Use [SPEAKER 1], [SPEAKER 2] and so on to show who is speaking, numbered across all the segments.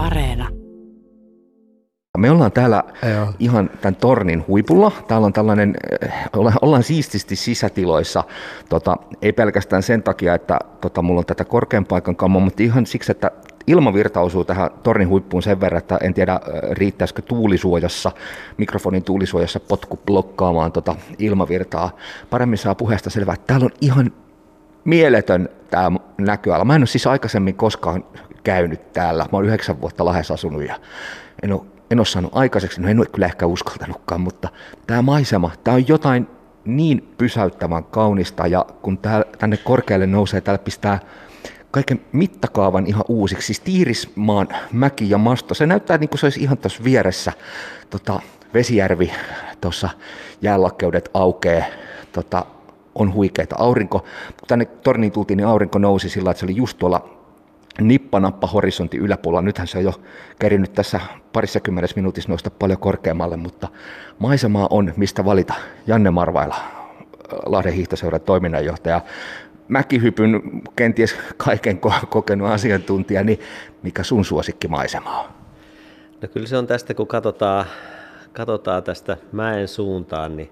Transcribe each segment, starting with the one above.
[SPEAKER 1] Areena.
[SPEAKER 2] Me ollaan täällä
[SPEAKER 3] Joo.
[SPEAKER 2] ihan tämän tornin huipulla. Täällä on tällainen, eh, olla- ollaan siististi sisätiloissa, tota, ei pelkästään sen takia, että tota, mulla on tätä korkean paikan kammo, mutta ihan siksi, että ilmavirta osuu tähän tornin huippuun sen verran, että en tiedä eh, riittäisikö tuulisuojassa, mikrofonin tuulisuojassa potku blokkaamaan tota ilmavirtaa. Paremmin saa puheesta selvää, että täällä on ihan mieletön tämä näköala. Mä en ole siis aikaisemmin koskaan käynyt täällä. Mä oon yhdeksän vuotta Lahdessa asunut ja en ole, en ole saanut aikaiseksi, no en ole kyllä ehkä uskaltanutkaan, mutta tämä maisema, tämä on jotain niin pysäyttävän kaunista ja kun tää, tänne korkealle nousee, täällä pistää kaiken mittakaavan ihan uusiksi. Siis Tiirismaan mäki ja masto, se näyttää niin kuin se olisi ihan tuossa vieressä. Tota, Vesijärvi, tuossa jäälakkeudet aukeaa, tota, on huikeita. Aurinko, tänne torniin tultiin, niin aurinko nousi sillä, että se oli just tuolla nippanappa horisontin yläpuolella. Nythän se on jo kerinyt tässä parissa kymmenessä minuutissa nousta paljon korkeammalle, mutta maisemaa on mistä valita. Janne Marvaila, Lahden hiihtoseuran toiminnanjohtaja, mäkihypyn kenties kaiken ko- kokenut asiantuntija, niin mikä sun suosikkimaisema on?
[SPEAKER 3] No kyllä se on tästä, kun katsotaan, katsotaan tästä mäen suuntaan, niin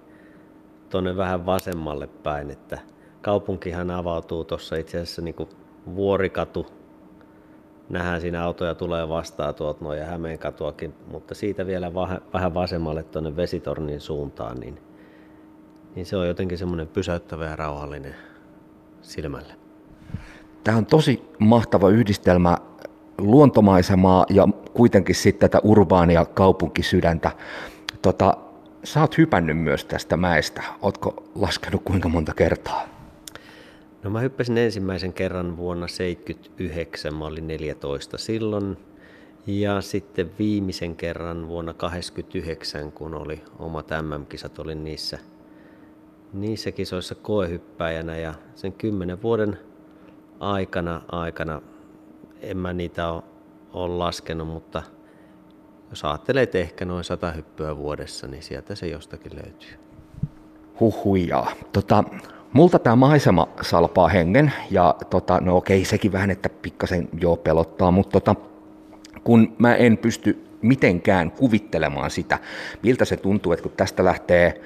[SPEAKER 3] tuonne vähän vasemmalle päin, että kaupunkihan avautuu tuossa itse asiassa niin kuin vuorikatu. Nähdään siinä autoja tulee vastaan tuolta noin ja Hämeenkatuakin, mutta siitä vielä vähän, vähän vasemmalle tuonne vesitornin suuntaan, niin, niin se on jotenkin semmoinen pysäyttävä ja rauhallinen silmälle.
[SPEAKER 2] Tämä on tosi mahtava yhdistelmä luontomaisemaa ja kuitenkin sitten tätä urbaania kaupunkisydäntä. Tota, sä oot hypännyt myös tästä mäestä. Ootko laskenut kuinka monta kertaa?
[SPEAKER 3] No mä hyppäsin ensimmäisen kerran vuonna 79, mä olin 14 silloin. Ja sitten viimeisen kerran vuonna 89, kun oli omat MM-kisat, olin niissä, niissä kisoissa koehyppäjänä. Ja sen kymmenen vuoden aikana, aikana en mä niitä ole, laskenut, mutta jos ajattelee, että ehkä noin 100 hyppyä vuodessa, niin sieltä se jostakin löytyy.
[SPEAKER 2] Huhujaa. Tota, multa tämä maisema salpaa hengen ja tota, no okei, sekin vähän, että pikkasen joo pelottaa, mutta tota, kun mä en pysty mitenkään kuvittelemaan sitä, miltä se tuntuu, että kun tästä lähtee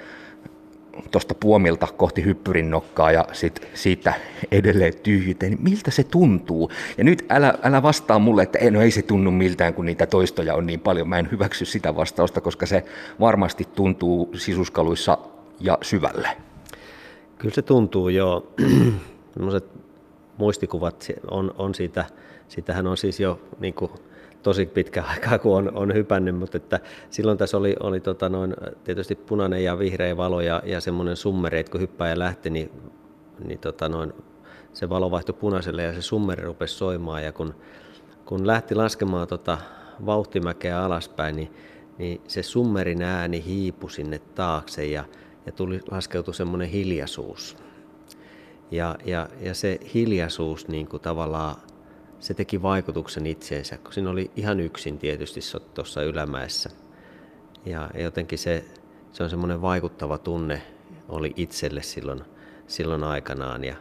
[SPEAKER 2] tuosta puomilta kohti hyppyrin nokkaa ja sit siitä edelleen tyhjyyteen, niin miltä se tuntuu? Ja nyt älä, älä vastaa mulle, että ei, no ei se tunnu miltään, kun niitä toistoja on niin paljon. Mä en hyväksy sitä vastausta, koska se varmasti tuntuu sisuskaluissa ja syvälle.
[SPEAKER 3] Kyllä se tuntuu jo. Sellaiset muistikuvat on, on siitä, sitähän on siis jo niin kuin, tosi pitkä aikaa, kun on, on hypännyt, mutta että silloin tässä oli, oli tota noin, tietysti punainen ja vihreä valo ja, ja semmoinen summeri, että kun hyppäjä lähti, niin, niin tota noin, se valo vaihtui punaiselle ja se summeri rupesi soimaan ja kun, kun lähti laskemaan tota vauhtimäkeä alaspäin, niin, niin se summerin ääni hiipui sinne taakse ja, ja tuli laskeutui semmoinen hiljaisuus. Ja, ja, ja se hiljaisuus niin kuin tavallaan se teki vaikutuksen itseensä, kun siinä oli ihan yksin tietysti tuossa ylämäessä. Ja jotenkin se, se on semmoinen vaikuttava tunne oli itselle silloin, silloin aikanaan. Ja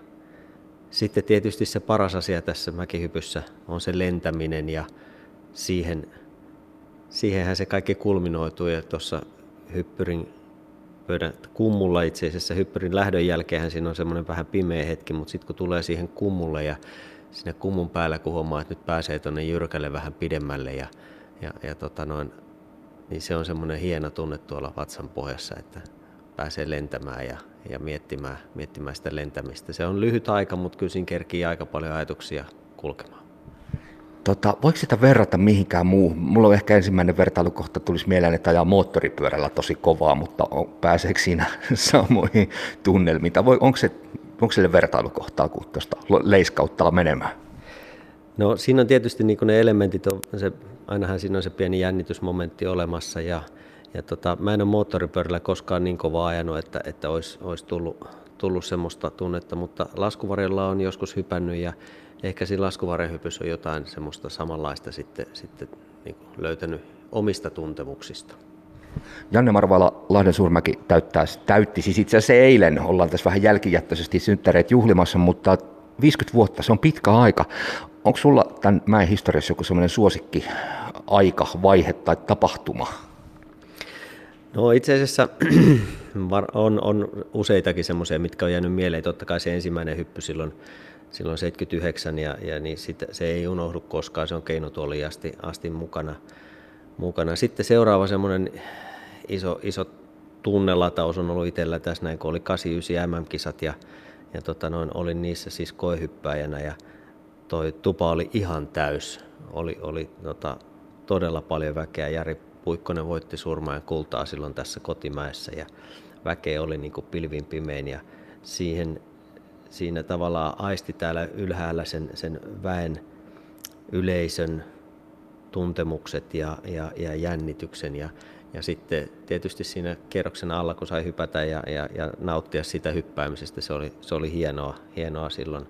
[SPEAKER 3] sitten tietysti se paras asia tässä mäkihypyssä on se lentäminen ja siihen, siihenhän se kaikki kulminoituu ja tuossa hyppyrin pöydän kummulla itse asiassa hyppyrin lähdön jälkeen siinä on semmoinen vähän pimeä hetki, mutta sitten kun tulee siihen kummulle ja sinne kummun päällä, kun huomaa, että nyt pääsee tuonne jyrkälle vähän pidemmälle ja, ja, ja tota noin, niin se on semmoinen hieno tunne tuolla vatsan pohjassa, että pääsee lentämään ja, ja miettimään, miettimään sitä lentämistä. Se on lyhyt aika, mutta kyllä siinä kerkii aika paljon ajatuksia kulkemaan.
[SPEAKER 2] Tota, voiko sitä verrata mihinkään muuhun? Mulla on ehkä ensimmäinen vertailukohta tulisi mieleen, että ajaa moottoripyörällä tosi kovaa, mutta on, pääseekö siinä samoihin tunnelmiin? Voi, onko, se, onko sille vertailukohtaa, kun tuosta leiskauttaa menemään?
[SPEAKER 3] No siinä on tietysti niin ne elementit, on se, ainahan siinä on se pieni jännitysmomentti olemassa ja, ja tota, mä en ole moottoripyörällä koskaan niin kovaa ajanut, että, että olisi, olisi tullut, tullut semmoista tunnetta, mutta laskuvarjolla on joskus hypännyt ja ehkä siinä laskuvarjohypyssä on jotain semmoista samanlaista sitten, sitten niin löytänyt omista tuntemuksista.
[SPEAKER 2] Janne Marvala Lahden Suurmäki täyttää, täytti siis itse asiassa eilen, ollaan tässä vähän jälkijättöisesti synttäreet juhlimassa, mutta 50 vuotta, se on pitkä aika. Onko sulla tämän mäen historiassa joku semmoinen suosikki aika, vaihe tai tapahtuma?
[SPEAKER 3] No itse asiassa on, on useitakin semmoisia, mitkä on jäänyt mieleen. Totta kai se ensimmäinen hyppy silloin, silloin 79 ja, ja niin sit, se ei unohdu koskaan, se on keinotuoli asti, asti mukana, mukana. Sitten seuraava semmoinen iso, iso tunnelataus on ollut itsellä tässä näin, kun oli 89 MM-kisat ja, ja tota noin, olin niissä siis koehyppääjänä ja toi tupa oli ihan täys. Oli, oli tota, todella paljon väkeä. Jari Puikkonen voitti surmaa kultaa silloin tässä kotimäessä ja väkeä oli niin kuin pilvin pimein ja siihen, siinä tavallaan aisti täällä ylhäällä sen, sen väen yleisön tuntemukset ja, ja, ja jännityksen ja, ja sitten tietysti siinä kierroksen alla, kun sai hypätä ja, ja, ja nauttia sitä hyppäämisestä, se oli, se oli hienoa, hienoa silloin.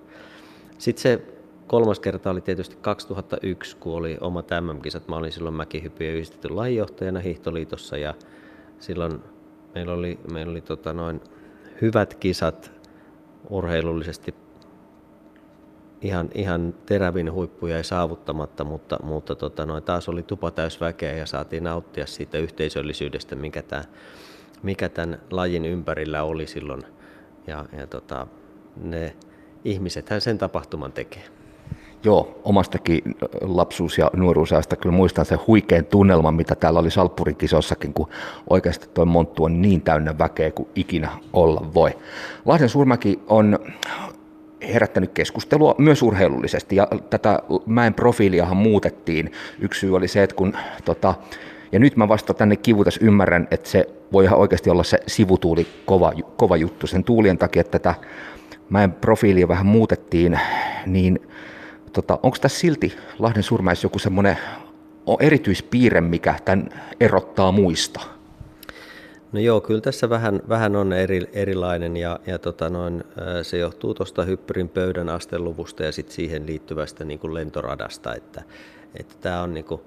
[SPEAKER 3] Sitten se kolmas kerta oli tietysti 2001, kun oli oma MM-kisat. Mä olin silloin mäkihyppyjen yhdistetty lajinjohtajana Hiihtoliitossa ja silloin meillä oli, meillä oli tota noin hyvät kisat urheilullisesti ihan, ihan terävin huippu jäi saavuttamatta, mutta, mutta tota noin, taas oli tupa täys väkeä ja saatiin nauttia siitä yhteisöllisyydestä, mikä, tämä, mikä tämän lajin ympärillä oli silloin. Ja, ja tota, ne ihmisethän sen tapahtuman tekee.
[SPEAKER 2] Joo, omastakin lapsuus- ja nuoruusajasta kyllä muistan sen huikean tunnelman, mitä täällä oli Salppurin kisossakin, kun oikeasti tuo monttu on niin täynnä väkeä kuin ikinä olla voi. Lahden Suurmäki on herättänyt keskustelua myös urheilullisesti, ja tätä mäen profiiliahan muutettiin. Yksi syy oli se, että kun tota, ja nyt mä vasta tänne kivutas ymmärrän, että se voi ihan oikeasti olla se sivutuuli kova, kova juttu. Sen tuulien takia että tätä mäen profiilia vähän muutettiin, niin tota, onko tässä silti Lahden surmäis joku semmoinen erityispiirre, mikä tämän erottaa muista?
[SPEAKER 3] No joo, kyllä tässä vähän, vähän on eri, erilainen ja, ja tota noin, se johtuu tuosta hyppyrin pöydän asteluvusta ja sit siihen liittyvästä niin kuin lentoradasta, että, että tämä on niin kuin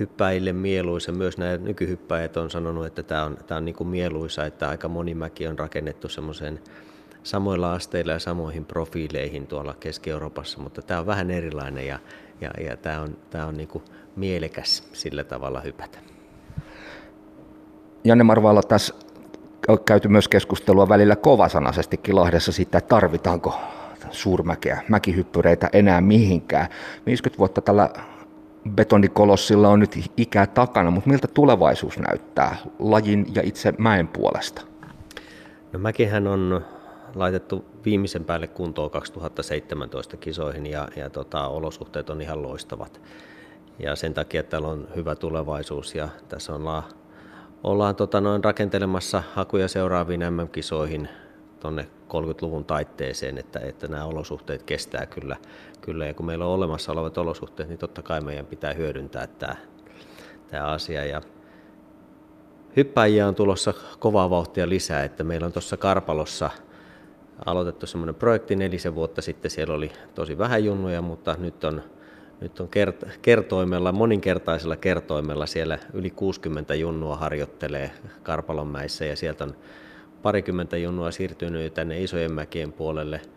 [SPEAKER 3] hyppäjille mieluisa. Myös nämä nykyhyppäjät on sanonut, että tämä on, tämä on niin kuin mieluisa, että aika moni mäki on rakennettu semmoiseen samoilla asteilla ja samoihin profiileihin tuolla Keski-Euroopassa, mutta tämä on vähän erilainen ja, ja, ja tämä on, tämä on niin kuin mielekäs sillä tavalla hypätä.
[SPEAKER 2] Janne Marvalla tässä on käyty myös keskustelua välillä kovasanaisestikin Lahdessa siitä, että tarvitaanko suurmäkeä, mäkihyppyreitä enää mihinkään. 50 vuotta tällä betonikolossilla on nyt ikää takana, mutta miltä tulevaisuus näyttää lajin ja itse mäen puolesta?
[SPEAKER 3] No mäkihän on laitettu viimeisen päälle kuntoon 2017 kisoihin ja, ja tota, olosuhteet on ihan loistavat. Ja sen takia täällä on hyvä tulevaisuus ja tässä ollaan, ollaan tota, noin rakentelemassa hakuja seuraaviin MM-kisoihin tuonne 30-luvun taitteeseen, että, että nämä olosuhteet kestää kyllä, kyllä. Ja kun meillä on olemassa olevat olosuhteet, niin totta kai meidän pitää hyödyntää tämä, tämä asia. Ja hyppäjiä on tulossa kovaa vauhtia lisää, että meillä on tuossa Karpalossa – aloitettu semmoinen projekti nelisen vuotta sitten. Siellä oli tosi vähän junnuja, mutta nyt on, nyt on kert- kertoimella, moninkertaisella kertoimella siellä yli 60 junnua harjoittelee Karpalonmäissä ja sieltä on parikymmentä junnua siirtynyt tänne isojen mäkien puolelle –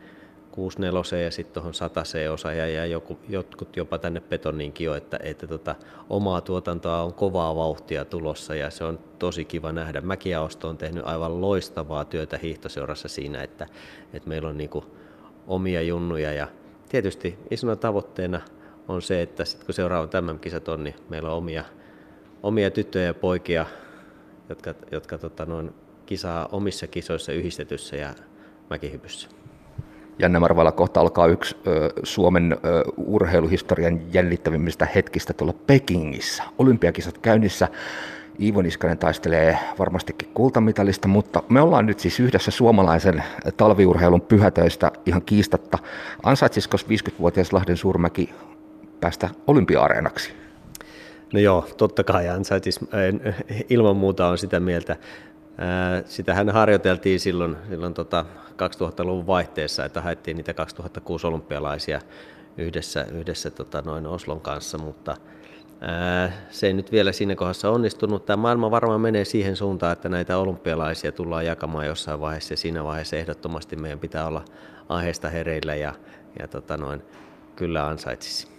[SPEAKER 3] 64 ja sitten tuohon 100 osa ja, ja joku, jotkut jopa tänne betoniinkin jo, että, että tota, omaa tuotantoa on kovaa vauhtia tulossa ja se on tosi kiva nähdä. Mäkiaosto on tehnyt aivan loistavaa työtä hiihtoseurassa siinä, että, että meillä on niinku omia junnuja ja tietysti isona tavoitteena on se, että sit kun seuraava tämän kisat on, niin meillä on omia, omia tyttöjä ja poikia, jotka, jotka tota, noin, kisaa omissa kisoissa yhdistetyssä ja mäkihypyssä.
[SPEAKER 2] Janne Marvala kohta alkaa yksi ö, Suomen ö, urheiluhistorian jännittävimmistä hetkistä tuolla Pekingissä. Olympiakisat käynnissä. Iivo Niskanen taistelee varmastikin kultamitalista, mutta me ollaan nyt siis yhdessä suomalaisen talviurheilun pyhätöistä ihan kiistatta. Ansaitsisiko 50-vuotias Lahden Suurmäki päästä olympia-areenaksi?
[SPEAKER 3] No joo, totta kai ansaitsis. Ilman muuta on sitä mieltä. Sitähän harjoiteltiin silloin, silloin tota 2000-luvun vaihteessa, että haettiin niitä 2006 olympialaisia yhdessä, yhdessä tota noin Oslon kanssa, mutta ää, se ei nyt vielä siinä kohdassa onnistunut. Tämä maailma varmaan menee siihen suuntaan, että näitä olympialaisia tullaan jakamaan jossain vaiheessa ja siinä vaiheessa ehdottomasti meidän pitää olla aiheesta hereillä ja, ja tota noin, kyllä ansaitsisi.